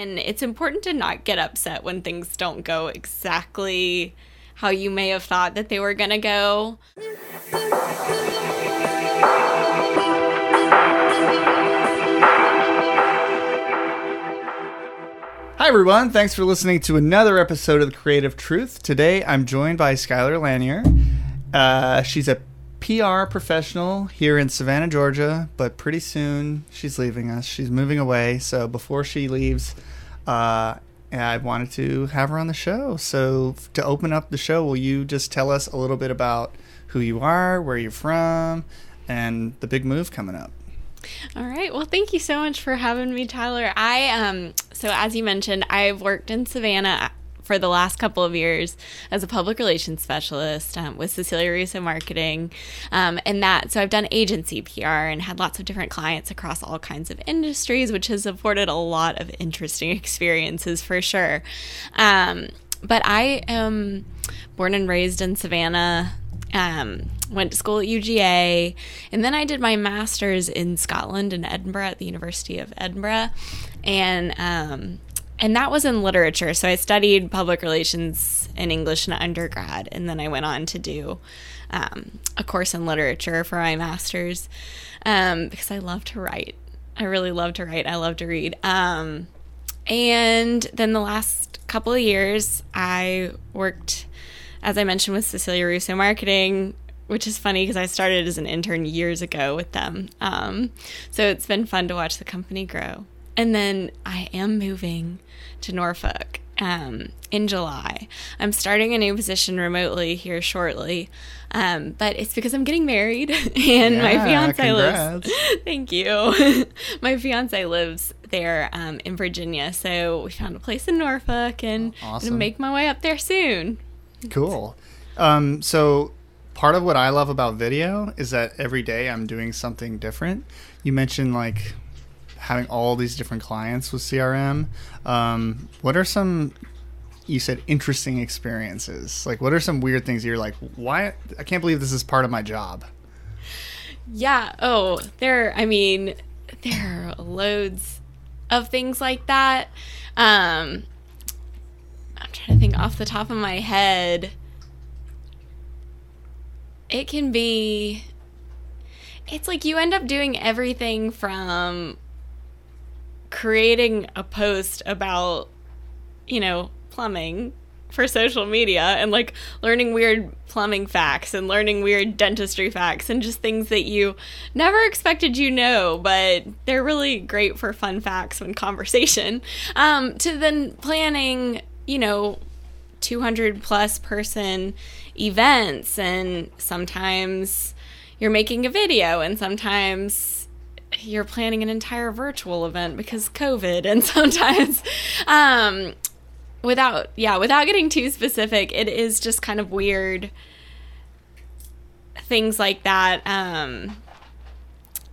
And it's important to not get upset when things don't go exactly how you may have thought that they were going to go. Hi, everyone. Thanks for listening to another episode of The Creative Truth. Today, I'm joined by Skylar Lanier. Uh, she's a PR professional here in Savannah, Georgia, but pretty soon she's leaving us. She's moving away. So before she leaves, uh, I wanted to have her on the show. So to open up the show, will you just tell us a little bit about who you are, where you're from, and the big move coming up? All right. Well, thank you so much for having me, Tyler. I um so as you mentioned, I've worked in Savannah for the last couple of years as a public relations specialist um, with Cecilia Russo Marketing, um, and that so I've done agency PR and had lots of different clients across all kinds of industries, which has afforded a lot of interesting experiences for sure. Um, but I am born and raised in Savannah. Um, went to school at UGA, and then I did my master's in Scotland in Edinburgh at the University of Edinburgh, and um, and that was in literature. So I studied public relations in English in undergrad, and then I went on to do um, a course in literature for my master's um, because I love to write. I really love to write. I love to read. Um, and then the last couple of years, I worked, as I mentioned, with Cecilia Russo Marketing, which is funny because I started as an intern years ago with them. Um, so it's been fun to watch the company grow. And then I am moving to Norfolk um, in July. I'm starting a new position remotely here shortly, um, but it's because I'm getting married and yeah, my fiance congrats. lives. Thank you. my fiance lives there um, in Virginia, so we found a place in Norfolk and awesome. gonna make my way up there soon. Cool. Um, so part of what I love about video is that every day I'm doing something different. You mentioned like having all these different clients with CRM. Um, what are some you said interesting experiences? Like, what are some weird things you're like, why? I can't believe this is part of my job. Yeah. Oh, there. I mean, there are loads of things like that. Um, I'm trying to think off the top of my head. It can be. It's like you end up doing everything from creating a post about, you know, plumbing for social media and like learning weird plumbing facts and learning weird dentistry facts and just things that you never expected you know, but they're really great for fun facts and conversation. Um, to then planning, you know, 200 plus person events and sometimes you're making a video and sometimes you're planning an entire virtual event because COVID, and sometimes, um, without yeah, without getting too specific, it is just kind of weird things like that. Um,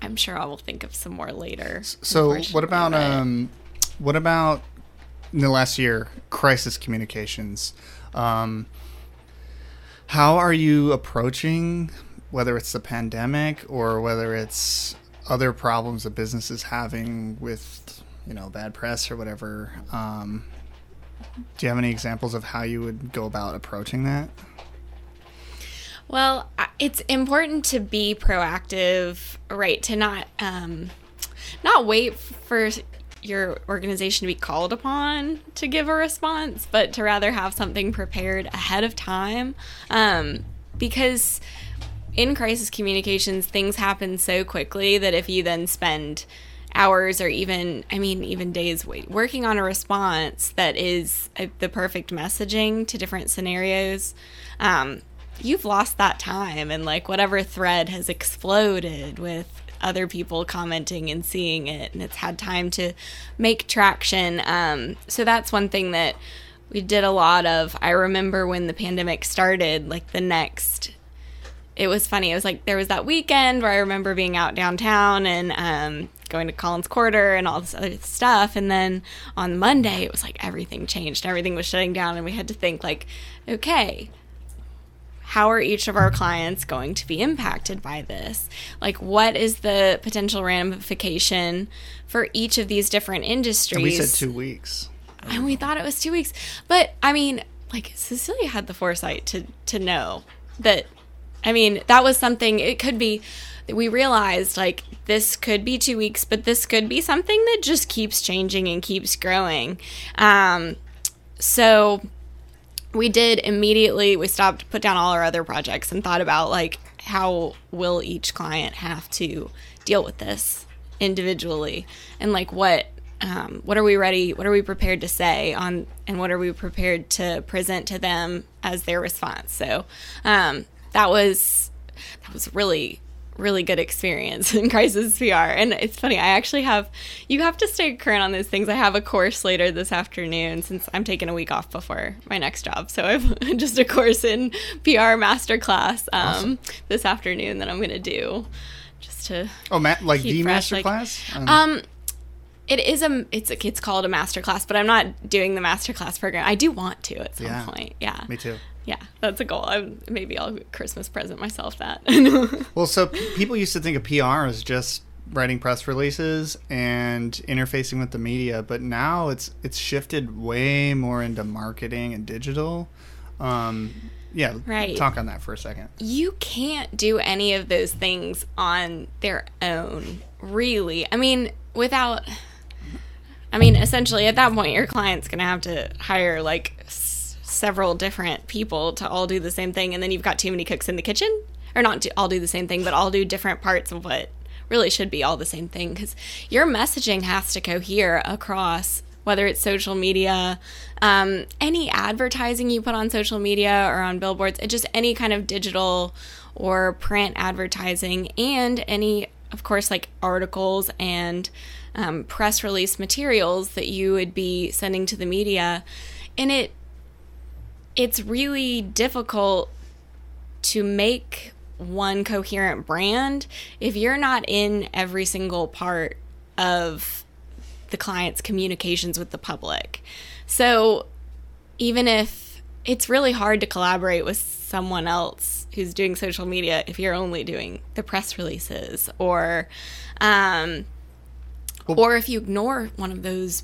I'm sure I will think of some more later. So, what about um, what about in the last year crisis communications? Um, how are you approaching whether it's the pandemic or whether it's other problems a business is having with you know bad press or whatever um, do you have any examples of how you would go about approaching that? Well it's important to be proactive right to not um, not wait for your organization to be called upon to give a response but to rather have something prepared ahead of time um, because in crisis communications, things happen so quickly that if you then spend hours or even, I mean, even days working on a response that is a, the perfect messaging to different scenarios, um, you've lost that time and like whatever thread has exploded with other people commenting and seeing it and it's had time to make traction. Um, so that's one thing that we did a lot of. I remember when the pandemic started like the next it was funny. It was like there was that weekend where I remember being out downtown and um, going to Collins Quarter and all this other stuff. And then on Monday, it was like everything changed. Everything was shutting down, and we had to think like, okay, how are each of our clients going to be impacted by this? Like, what is the potential ramification for each of these different industries? And we said two weeks. And we thought it was two weeks. But I mean, like Cecilia had the foresight to to know that I mean, that was something it could be we realized like this could be two weeks, but this could be something that just keeps changing and keeps growing. Um, so we did immediately we stopped put down all our other projects and thought about like how will each client have to deal with this individually and like what um, what are we ready what are we prepared to say on and what are we prepared to present to them as their response so um, that was that was really really good experience in crisis PR. And it's funny, I actually have, you have to stay current on those things. I have a course later this afternoon since I'm taking a week off before my next job. So I've just a course in PR masterclass um, awesome. this afternoon that I'm going to do just to. Oh, ma- like the masterclass? Like, um, um, it is a it's a, it's called a masterclass, but I'm not doing the masterclass program. I do want to at some yeah, point. Yeah. Me too yeah, that's a goal. I'm, maybe I'll Christmas present myself that. well, so p- people used to think of PR as just writing press releases and interfacing with the media, but now it's it's shifted way more into marketing and digital. Um, yeah, right. Talk on that for a second. You can't do any of those things on their own, really. I mean, without. I mean, essentially, at that point, your client's going to have to hire like several different people to all do the same thing and then you've got too many cooks in the kitchen? Or not to all do the same thing but all do different parts of what really should be all the same thing because your messaging has to cohere across whether it's social media um, any advertising you put on social media or on billboards it just any kind of digital or print advertising and any of course like articles and um, press release materials that you would be sending to the media and it it's really difficult to make one coherent brand if you're not in every single part of the client's communications with the public. So even if it's really hard to collaborate with someone else who's doing social media if you're only doing the press releases or um, well, or if you ignore one of those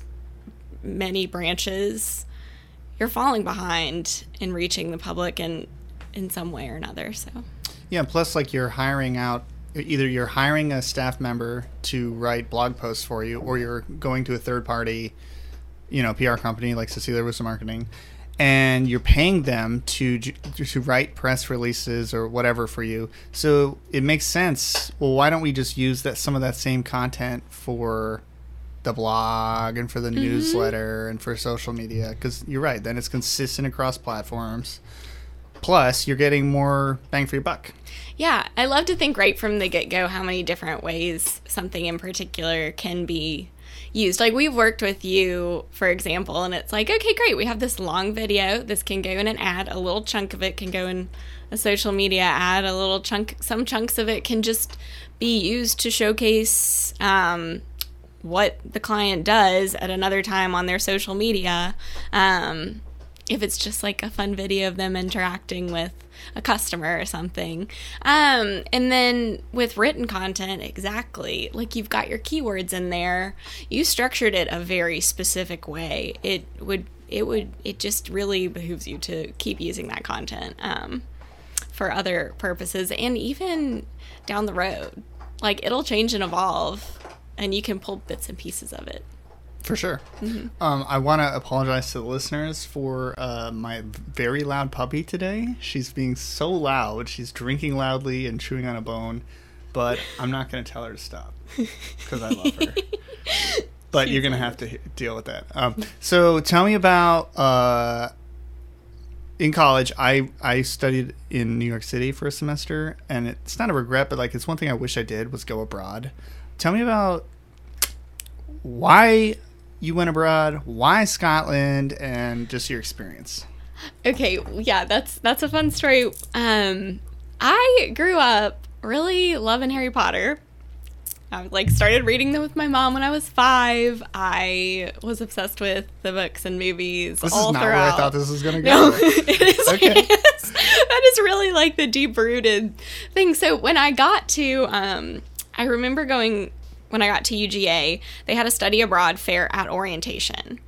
many branches you're falling behind in reaching the public in in some way or another. So yeah, plus like you're hiring out either you're hiring a staff member to write blog posts for you, or you're going to a third party, you know, PR company like Cecilia Russo Marketing, and you're paying them to to write press releases or whatever for you. So it makes sense. Well, why don't we just use that some of that same content for the blog and for the mm-hmm. newsletter and for social media because you're right then it's consistent across platforms plus you're getting more bang for your buck yeah i love to think right from the get-go how many different ways something in particular can be used like we've worked with you for example and it's like okay great we have this long video this can go in an ad a little chunk of it can go in a social media ad a little chunk some chunks of it can just be used to showcase um, what the client does at another time on their social media. Um, if it's just like a fun video of them interacting with a customer or something. Um, and then with written content, exactly. Like you've got your keywords in there. You structured it a very specific way. It would it would it just really behooves you to keep using that content um, for other purposes and even down the road. Like it'll change and evolve and you can pull bits and pieces of it. For sure. Mm-hmm. Um, I want to apologize to the listeners for uh, my very loud puppy today. She's being so loud. She's drinking loudly and chewing on a bone, but I'm not going to tell her to stop because I love her. but you're going to have to deal with that. Um, so tell me about. Uh, in college, I I studied in New York City for a semester, and it's not a regret, but like it's one thing I wish I did was go abroad. Tell me about why you went abroad, why Scotland, and just your experience. Okay, yeah, that's that's a fun story. Um, I grew up really loving Harry Potter. I like started reading them with my mom when I was five. I was obsessed with the books and movies this all is not throughout. where I thought this was going to go. No, it is. Okay. that is really like the deep rooted thing. So when I got to, um, I remember going when I got to UGA, they had a study abroad fair at orientation.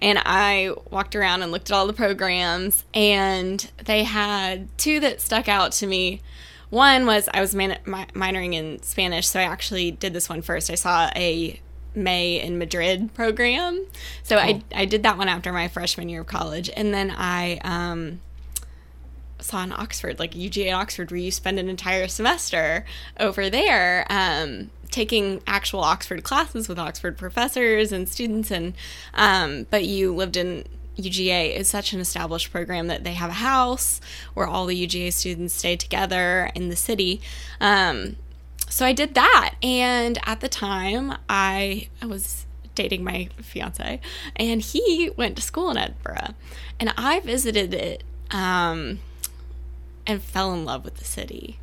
And I walked around and looked at all the programs, and they had two that stuck out to me. One was I was man- mi- minoring in Spanish, so I actually did this one first. I saw a May in Madrid program. So I, I did that one after my freshman year of college. And then I um, saw in Oxford, like UGA Oxford, where you spend an entire semester over there um, taking actual Oxford classes with Oxford professors and students. And um, but you lived in UGA is such an established program that they have a house where all the UGA students stay together in the city. Um, so I did that. And at the time, I, I was dating my fiance, and he went to school in Edinburgh. And I visited it um, and fell in love with the city.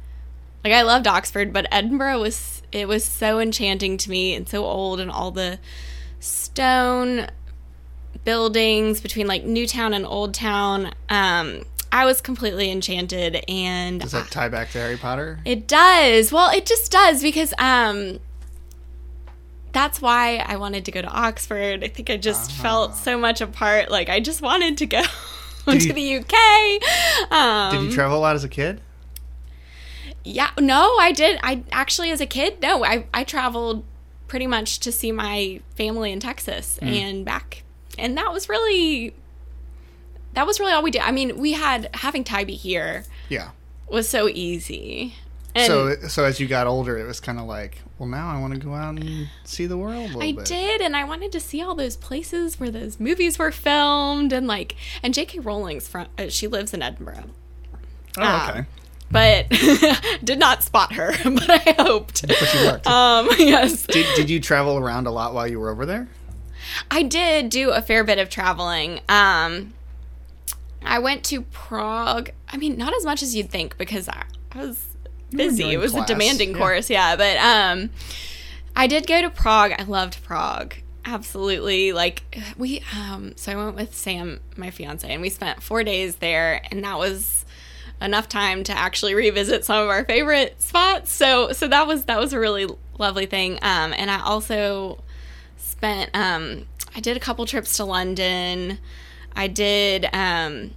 Like I loved Oxford, but Edinburgh was it was so enchanting to me and so old and all the stone buildings between like Newtown and Old Town. Um, I was completely enchanted and Does that tie back to Harry Potter? it does. Well, it just does because um that's why I wanted to go to Oxford. I think I just felt so much apart. Like I just wanted to go to you- the UK. Um, Did you travel a lot as a kid? Yeah, no, I did. I actually, as a kid, no, I I traveled pretty much to see my family in Texas Hmm. and back, and that was really that was really all we did. I mean, we had having Tybee here Yeah. was so easy. And so so as you got older, it was kind of like, well, now I want to go out and see the world a little I bit. did, and I wanted to see all those places where those movies were filmed, and like, and J.K. Rowling's from. Uh, she lives in Edinburgh, Oh, okay. But did not spot her, but I hoped. But you looked. Um, yes, did, did you travel around a lot while you were over there? I did do a fair bit of traveling. Um, I went to Prague. I mean, not as much as you'd think because I, I was busy. It was class, a demanding yeah. course, yeah. But um, I did go to Prague. I loved Prague. Absolutely. Like we um so I went with Sam, my fiance, and we spent 4 days there and that was enough time to actually revisit some of our favorite spots. So so that was that was a really lovely thing. Um and I also spent um I did a couple trips to London. I did um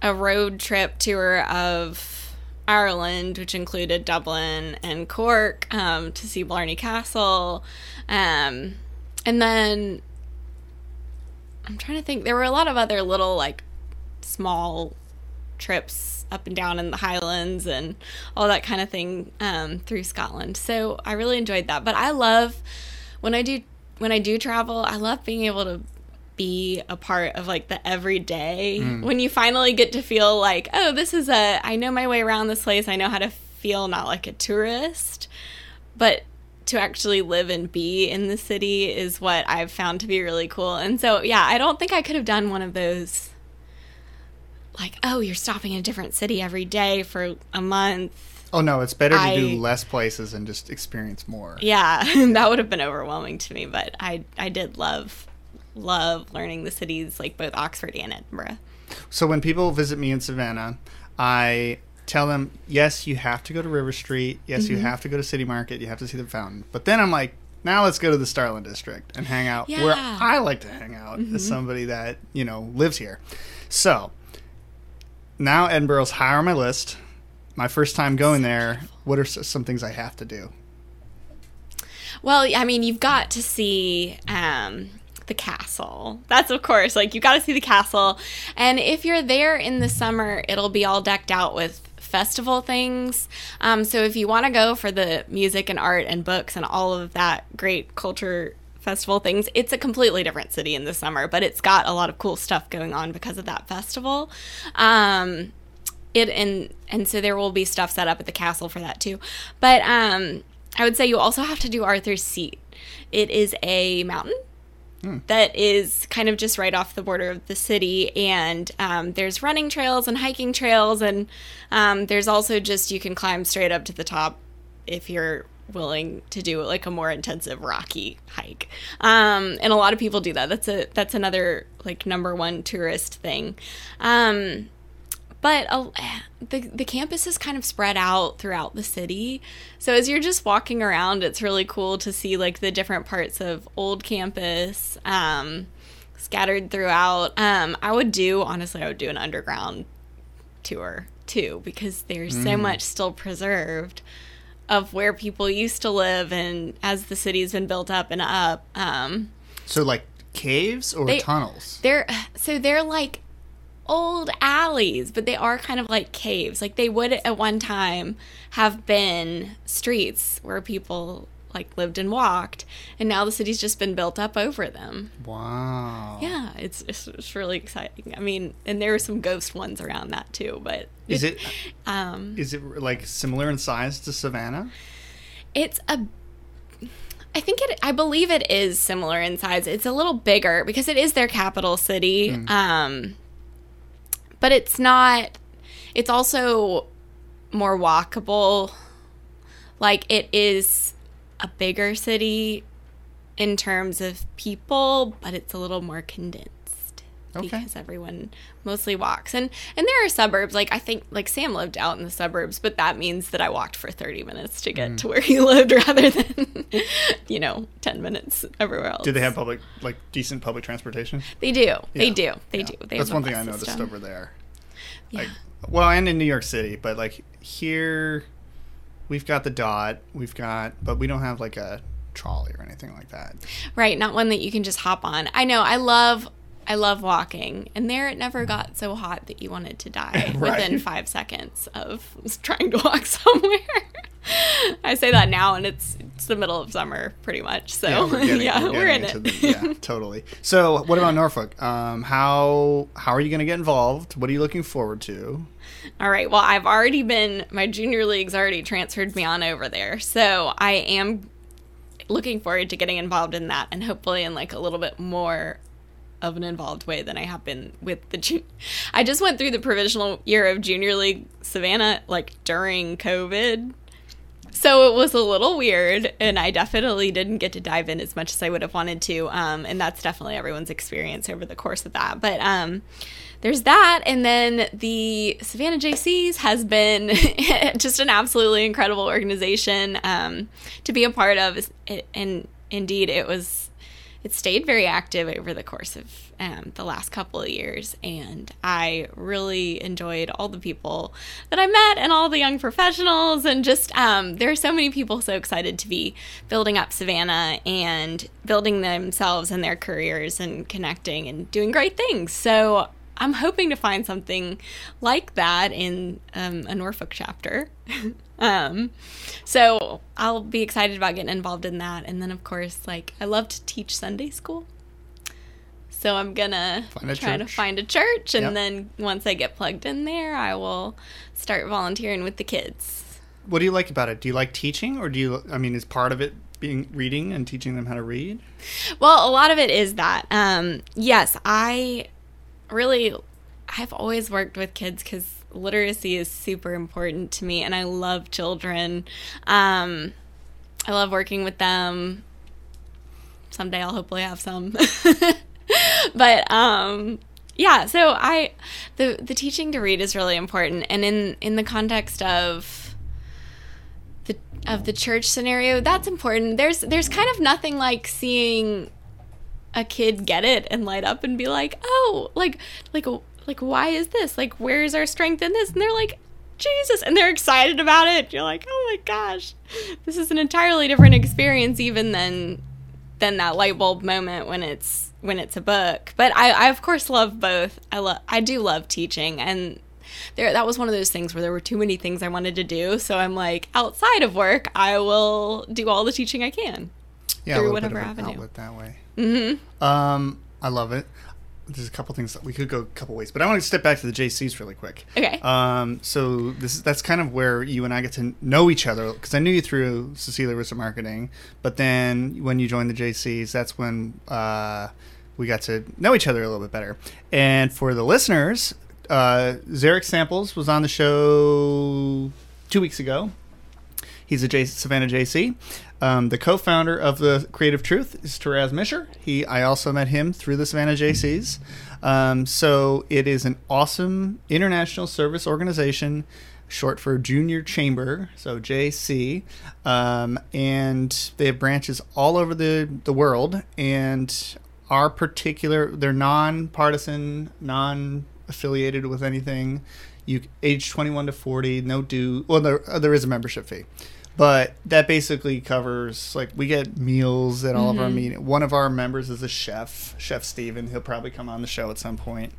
a road trip tour of Ireland, which included Dublin and Cork, um, to see Blarney Castle. Um, and then I'm trying to think, there were a lot of other little, like, small trips up and down in the Highlands and all that kind of thing um, through Scotland. So I really enjoyed that. But I love when I do when I do travel, I love being able to be a part of like the everyday. When you finally get to feel like oh this is a i know my way around this place. I know how to feel not like a tourist. But to actually live and be in the city is what i've found to be really cool. And so yeah i don't think i could have done one of those like oh you're stopping in a different city every day for a month Oh no, it's better to do less places and just experience more. yeah that would have been overwhelming to me but i i did love love learning the cities like both oxford and edinburgh So when people visit me in Savannah, I tell them, yes, you have to go to River Street. Yes, Mm-hmm. you have to go to City Market. You have to see the fountain. But then I'm like, now let's go to the Starland District and hang out where Yeah. Mm-hmm. I like to hang out as somebody that, you know, lives here. So now Edinburgh's higher on my list. My first time going there, what are some things I have to do? Well, I mean, you've got to see um, the castle. That's of course, like you got to see the castle. And if you're there in the summer, it'll be all decked out with festival things. Um, so if you want to go for the music and art and books and all of that great culture festival things, it's a completely different city in the summer, but it's got a lot of cool stuff going on because of that festival. Um, it and and so there will be stuff set up at the castle for that too. But um, I would say you also have to do Arthur's Seat. It is a mountain that is kind of just right off the border of the city, and um, there's running trails and hiking trails, and um, there's also just you can climb straight up to the top if you're willing to do like a more intensive rocky hike. Um, and a lot of people do that. That's a that's another like number one tourist thing. Um, but uh, the the campus is kind of spread out throughout the city. So as you're just walking around, it's really cool to see like the different parts of old campus um, scattered throughout. Um, I would do honestly, I would do an underground tour too because there's so much still preserved of where people used to live and as the city's been built up and up. Um, So like caves or They- tunnels? they're so they're like old alleys, but they are kind of like caves. Like they would at one time have been streets where people like lived and walked, and now the city's just been built up over them. Wow. Yeah, it's it's, it's really exciting. I mean, and there are some ghost ones around that too, but Is it um is it like similar in size to Savannah? It's a I think it I believe it is similar in size. It's a little bigger because it is their capital city. Um but it's not it's also more walkable. Like it is a bigger city in terms of people, but it's a little more condensed Okay. because everyone mostly walks. And and there are suburbs like I think like Sam lived out in the suburbs, but that means that I walked for 30 minutes to Mm. get to where he lived rather than you know, 10 minutes everywhere else. Do they have public like decent public transportation? They do. They do. They Yeah. do. They That's one thing I noticed system. over there. Yeah. Like, well, and in New York City, but like here, we've got the dot. We've got, but we don't have like a trolley or anything like that. Right, not one that you can just hop on. I know. I love I love walking. And there it never got so hot that you wanted to die Right. within 5 seconds of trying to walk somewhere. I say that now and it's it's the middle of summer pretty much. So yeah, we're, getting- we're, in it. the- yeah, totally. So, what about Norfolk? Um, how how are you going to get involved? What are you looking forward to? All right. Well, I've already been my junior league's already transferred me on over there. So, I am looking forward to getting involved in that and hopefully in like a little bit more of an involved way than I have been with the ju- I just went through the provisional year of junior league Savannah like during COVID. So it was a little weird, and I definitely didn't get to dive in as much as I would have wanted to. Um, and that's definitely everyone's experience over the course of that. But um, there's that, and then the Savannah Jaycees has been just an absolutely incredible organization um, to be a part of. And indeed, it was it stayed very active over the course of um, the last couple of years and i really enjoyed all the people that i met and all the young professionals and just um, there are so many people so excited to be building up savannah and building themselves and their careers and connecting and doing great things so i'm hoping to find something like that in um, a norfolk chapter um, so I'll be excited about getting involved in that. And then, of course, like I love to teach Sunday school. So I'm gonna try to find a church, and Yep. then once I get plugged in there, I will start volunteering with the kids. What do you like about it? Do you like teaching, or do you? I mean, is part of it being reading and teaching them how to read? Well, a lot of it is that. Um, yes, I really, I've always worked with kids because literacy is super important to me, and I love children. Um, I love working with them. Someday I'll hopefully have some. but um, yeah, so I the the teaching to read is really important, and in in the context of the of the church scenario, that's important. There's there's kind of nothing like seeing a kid get it and light up and be like, "Oh, like like like why is this? Like where's our strength in this?" And they're like, "Jesus." And they're excited about it. You're like, "Oh my gosh. This is an entirely different experience even than than that light bulb moment when it's when it's a book." But I I of course love both. I love I do love teaching and there that was one of those things where there were too many things I wanted to do. So I'm like, outside of work, I will do all the teaching I can. Yeah, Through whatever bit of an avenue. outlet that way. Mm-hmm. Um, I love it. There's a couple things that we could go a couple ways, but I want to step back to the Jaycees really quick. Okay. Um, so this is, that's kind of where you and I get to know each other because I knew you through Cecilia Russo Marketing, but then when you joined the Jaycees, that's when uh, we got to know each other a little bit better. And for the listeners, uh, Zarek Samples was on the show two weeks ago. He's a J- Savannah Jaycee. Um, the co-founder of the Creative Truth is Taraz Misher. He, I also met him through the Savannah Jaycees. Um, so it is an awesome international service organization, short for Junior Chamber, so JC, um, and they have branches all over the the world. And our particular, they're non-partisan, non-affiliated with anything. You age 21 to 40, no due. Well, there uh, there is a membership fee but that basically covers like we get meals at all of our meetings. One of our members is a chef, Chef Steven. He'll probably come on the show at some point,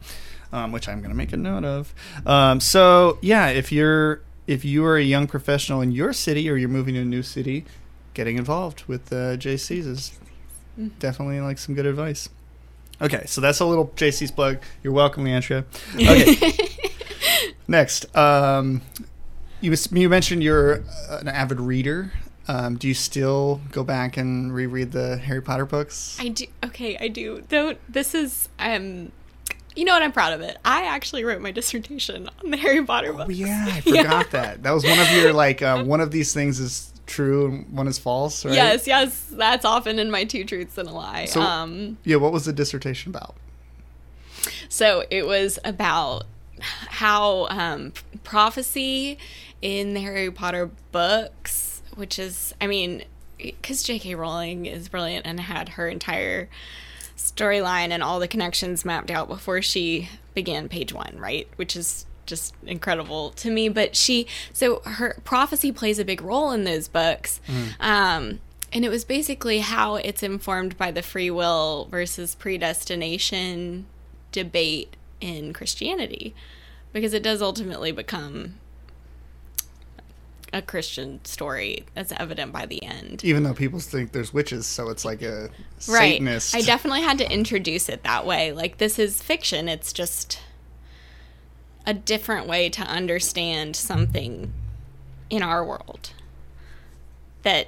um, which I'm going to make a note of. Um, so yeah, if you're if you are a young professional in your city or you're moving to a new city, getting involved with uh, Jaycees is definitely like some good advice. Okay, so that's a little JC's plug. You're welcome, Leandria. Okay. Next, um, you you mentioned you're an avid reader. Um, do you still go back and reread the Harry Potter books? I do. Okay, I do. Though this is um, you know what? I'm proud of it. I actually wrote my dissertation on the Harry Potter books. Oh, yeah, I forgot that. That was one of your like uh, one of these things is true and one is false, right? Yes, yes, that's often in my two truths and a lie. So- um, Yeah. What was the dissertation about? so it was about how um, prophecy in the Harry Potter books, which is, I mean, because J.K. Rowling is brilliant and had her entire storyline and all the connections mapped out before she began page one, right? Which is just incredible to me. But she, so her prophecy plays a big role in those books. Um, and it was basically how it's informed by the free will versus predestination debate in Christianity. Because it does ultimately become a Christian story that's evident by the end. Even though people think there's witches, so it's like a Right. Satanist. I definitely had to introduce it that way. Like this is fiction. It's just a different way to understand something in our world. That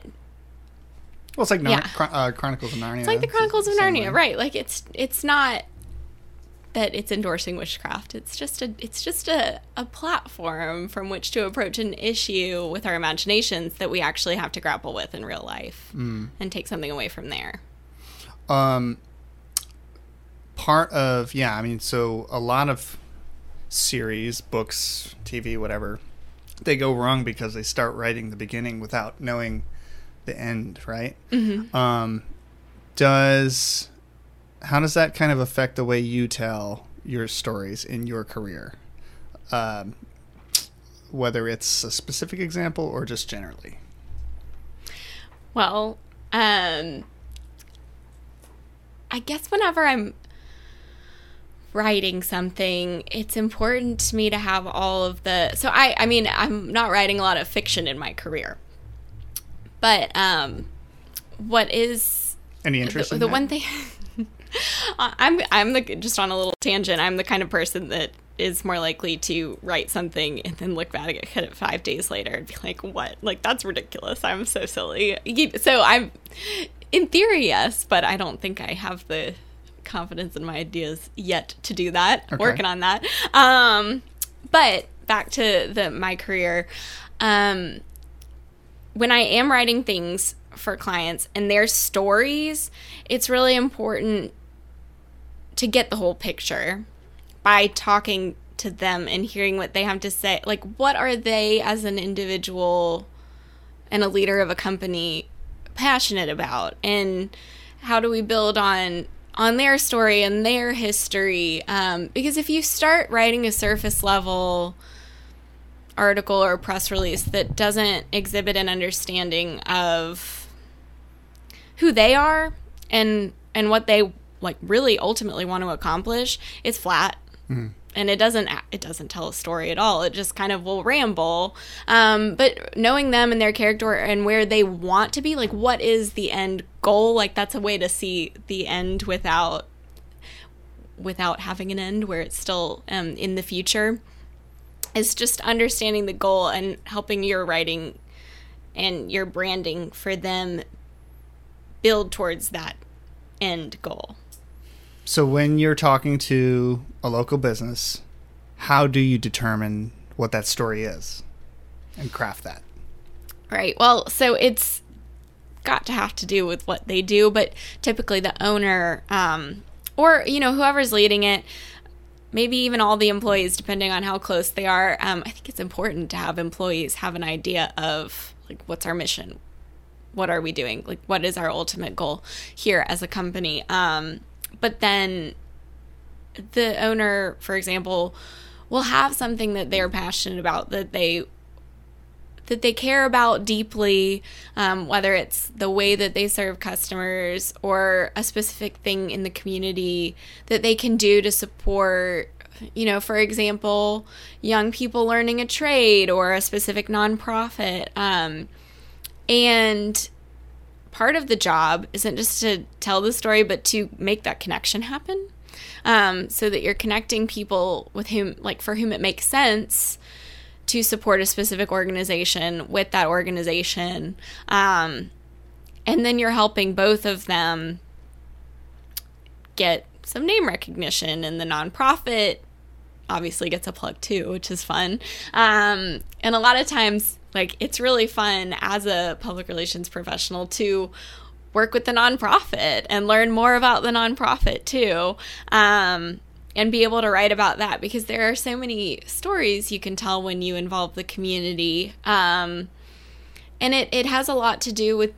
well, it's like Nar- Yeah. Uh, Chronicles of Narnia. it's like the Chronicles of Narnia, way. right? Like it's it's not that it's endorsing witchcraft. It's just a it's just a, a platform from which to approach an issue with our imaginations that we actually have to grapple with in real life Mm. and take something away from there. um part of yeah i mean so a lot of series books tv whatever they go wrong because they start writing the beginning without knowing the end right Mm-hmm. um does how does that kind of affect the way you tell your stories in your career um whether it's a specific example or just generally Well, um, I guess whenever I'm writing something, it's important to me to have all of the. So I, I mean, I'm not writing a lot of fiction in my career, but um, what is any interest the, in the one thing? I'm I'm the just on a little tangent. I'm the kind of person that is more likely to write something and then look back at it five days later and be like, "What? Like that's ridiculous. I'm so silly." So I'm, in theory, yes, but I don't think I have the confidence in my ideas yet to do that. Okay. Working on that. Um, but back to the my career. Um, when I am writing things for clients and their stories, it's really important to get the whole picture by talking to them and hearing what they have to say. Like, what are they as an individual and a leader of a company passionate about? And how do we build on on their story and their history? Um, because if you start writing a surface level article or press release that doesn't exhibit an understanding of who they are and and what they like really ultimately want to accomplish it's flat. And it doesn't it doesn't tell a story at all. It just kind of will ramble. Um, but knowing them and their character and where they want to be like what is the end goal? Like that's a way to see the end without without having an end where it's still um, in the future. Is just understanding the goal and helping your writing and your branding for them build towards that end goal. So when you're talking to a local business, how do you determine what that story is and craft that? Right. Well, so it's got to have to do with what they do, but typically the owner um, or you know whoever's leading it, maybe even all the employees, depending on how close they are. Um, I think it's important to have employees have an idea of like what's our mission, what are we doing, like what is our ultimate goal here as a company. Um, but then the owner, for example, will have something that they're passionate about that they that they care about deeply, um, whether it's the way that they serve customers or a specific thing in the community that they can do to support. You know, for example, young people learning a trade or a specific nonprofit. Um, and part of the job isn't just to tell the story, but to make that connection happen. Um, so that you're connecting people with whom, like, for whom it makes sense to support a specific organization with that organization. Um, and then you're helping both of them get some name recognition, in the nonprofit obviously gets a plug too, which is fun. Um, and a lot of times, like, it's really fun as a public relations professional to work with the nonprofit and learn more about the nonprofit too. Um, and be able to write about that because there are so many stories you can tell when you involve the community. Um, and it, it has a lot to do with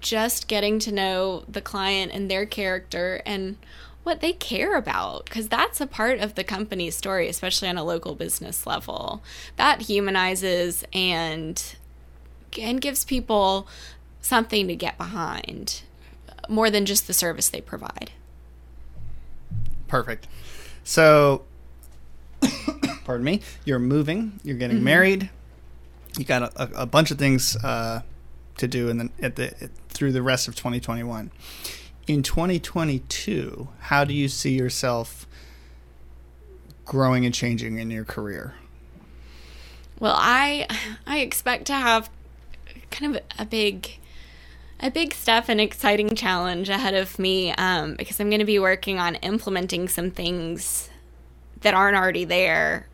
just getting to know the client and their character and what they care about because that's a part of the company's story especially on a local business level that humanizes and and gives people something to get behind more than just the service they provide perfect so, pardon me, you're moving, you're getting mm-hmm. married, you got a, a bunch of things uh, to do in the, at the through the rest of 2021. In 2022, how do you see yourself growing and changing in your career? Well, I I expect to have kind of a big a big step and exciting challenge ahead of me um, because I'm going to be working on implementing some things that aren't already there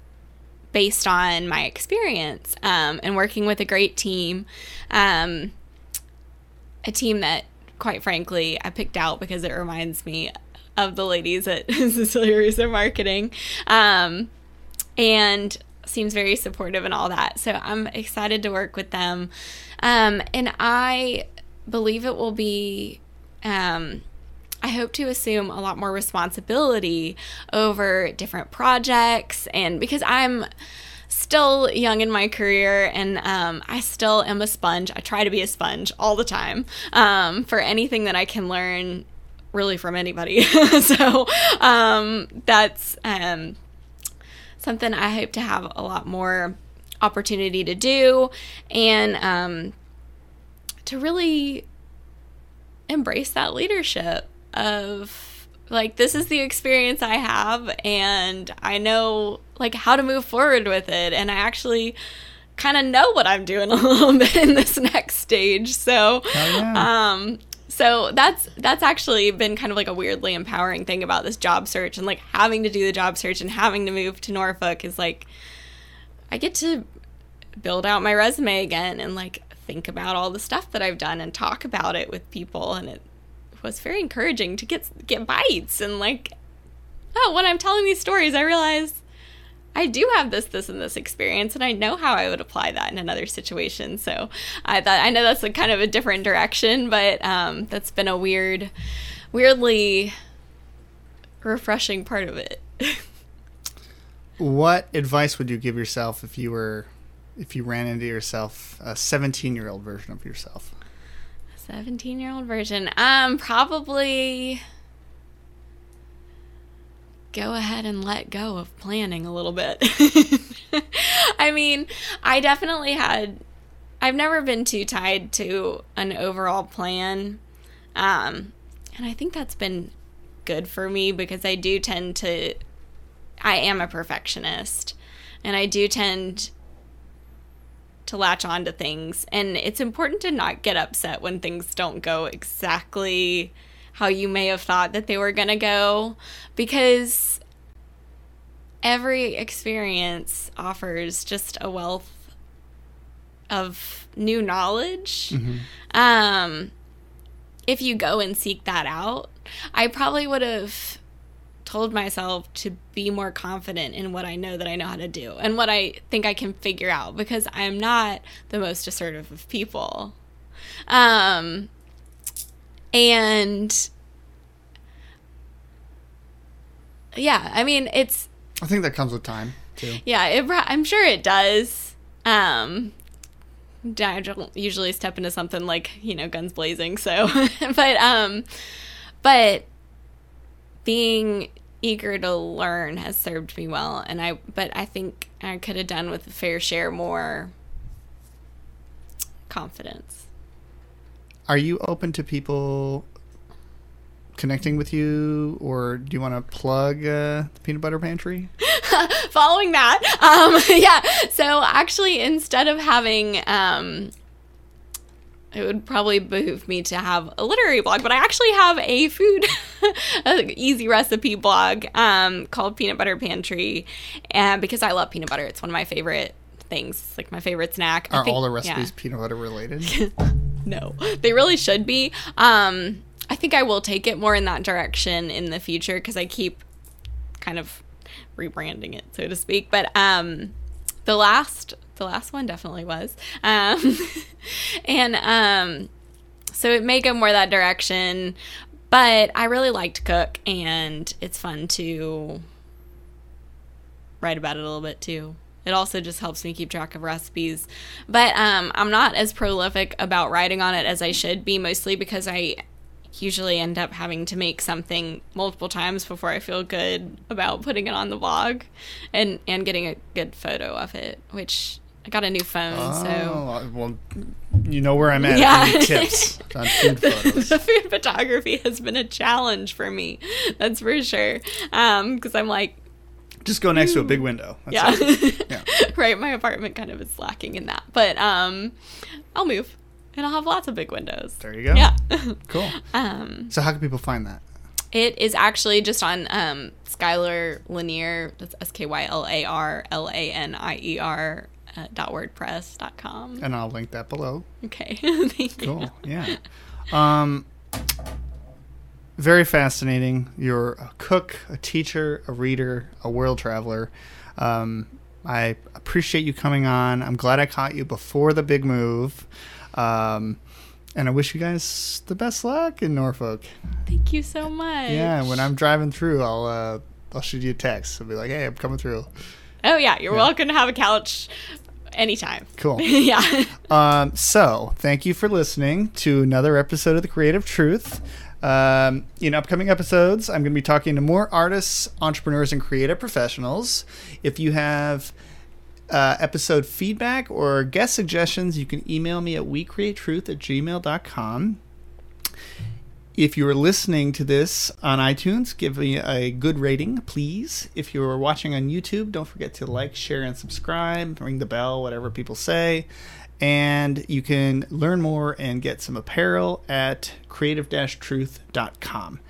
based on my experience um, and working with a great team. Um, a team that, quite frankly, I picked out because it reminds me of the ladies at Cecilia Russo Marketing. Um, and seems very supportive and all that. So I'm excited to work with them. Um, and I believe it will be um, I hope to assume a lot more responsibility over different projects and because I'm still young in my career and um, I still am a sponge. I try to be a sponge all the time um, for anything that I can learn really from anybody. so um, that's um, something I hope to have a lot more opportunity to do and um, to really embrace that leadership of like this is the experience I have and I know like how to move forward with it and I actually kind of know what I'm doing a little bit in this next stage. So yeah. um so that's that's actually been kind of like a weirdly empowering thing about this job search and like having to do the job search and having to move to Norfolk is like I get to build out my resume again and like think about all the stuff that I've done and talk about it with people and it was very encouraging to get get bites and like oh when I'm telling these stories I realize I do have this this and this experience and I know how I would apply that in another situation so I thought I know that's a kind of a different direction but um, that's been a weird weirdly refreshing part of it what advice would you give yourself if you were if you ran into yourself a 17 year old version of yourself? 17 year old version. Um, probably go ahead and let go of planning a little bit. I mean, I definitely had, I've never been too tied to an overall plan. Um, and I think that's been good for me because I do tend to, I am a perfectionist and I do tend to latch on to things. And it's important to not get upset when things don't go exactly how you may have thought that they were going to go because every experience offers just a wealth of new knowledge. Um, if you go and seek that out, I probably would have told myself to be more confident in what I know that I know how to do and what I think I can figure out because I'm not the most assertive of people. Um, and yeah, I mean, it's I think that comes with time too. yeah, it, I'm sure it does. Um, I don't usually step into something like you know guns blazing. So, but um, but being eager to learn has served me well, and I but I think I could have done with a fair share more confidence. Are you open to people connecting with you, or do you want to plug uh, the Peanut Butter Pantry? following that um yeah so actually instead of having um it would probably behoove me to have a literary blog but i actually have a food easy recipe blog um called peanut butter pantry and because i love peanut butter it's one of my favorite things like my favorite snack I Are think- all the yeah. recipes peanut butter related? no they really should be. Um i think i will take it more in that direction in the future because i keep kind of rebranding it so to speak. But um the last the last one definitely was. Um and um so it may go more that direction but i really like to cook and it's fun to write about it a little bit too it also just helps me keep track of recipes but um, i'm not as prolific about writing on it as i should be mostly because i usually end up having to make something multiple times before i feel good about putting it on the blog and and getting a good photo of it which i got a new phone so Oh, well, you know where I'm at. Yeah. Tips on food photos? the food photography has been a challenge for me that's for sure um because i'm like Just go next to a big window. That's yeah. it. Yeah. right my apartment kind of is lacking in that but um i'll move and i'll have lots of big windows There you go. yeah Cool. um So how can people find that? it is actually just on um skylar lanier that's s-k-y-l-a-r-l-a-n-i-e-r uh, dot wordpress dot com And I'll link that below. okay thank you Cool. Yeah. Um, very fascinating. You're a cook, a teacher, a reader, a world traveler. Um, I appreciate you coming on. I'm glad I caught you before the big move. Um, and I wish you guys the best luck in Norfolk. thank you so much Yeah, when I'm driving through, I'll uh, I'll shoot you a text. I'll be like, "Hey, I'm coming through." oh yeah you're Yeah. welcome to have a couch anytime Cool. yeah Um, so, thank you for listening to another episode of The Creative Truth. Um, in upcoming episodes, I'm going to be talking to more artists, entrepreneurs, and creative professionals. If you have uh, episode feedback or guest suggestions, you can email me at wecreatetruth at gmail.com. If you are listening to this on iTunes, give me a good rating, please. If you are watching on YouTube, don't forget to like, share, and subscribe. Ring the bell, whatever people say. And you can learn more and get some apparel at creative truth.com.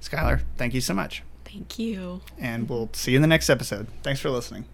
Skylar, thank you so much. Thank you. And we'll see you in the next episode. Thanks for listening.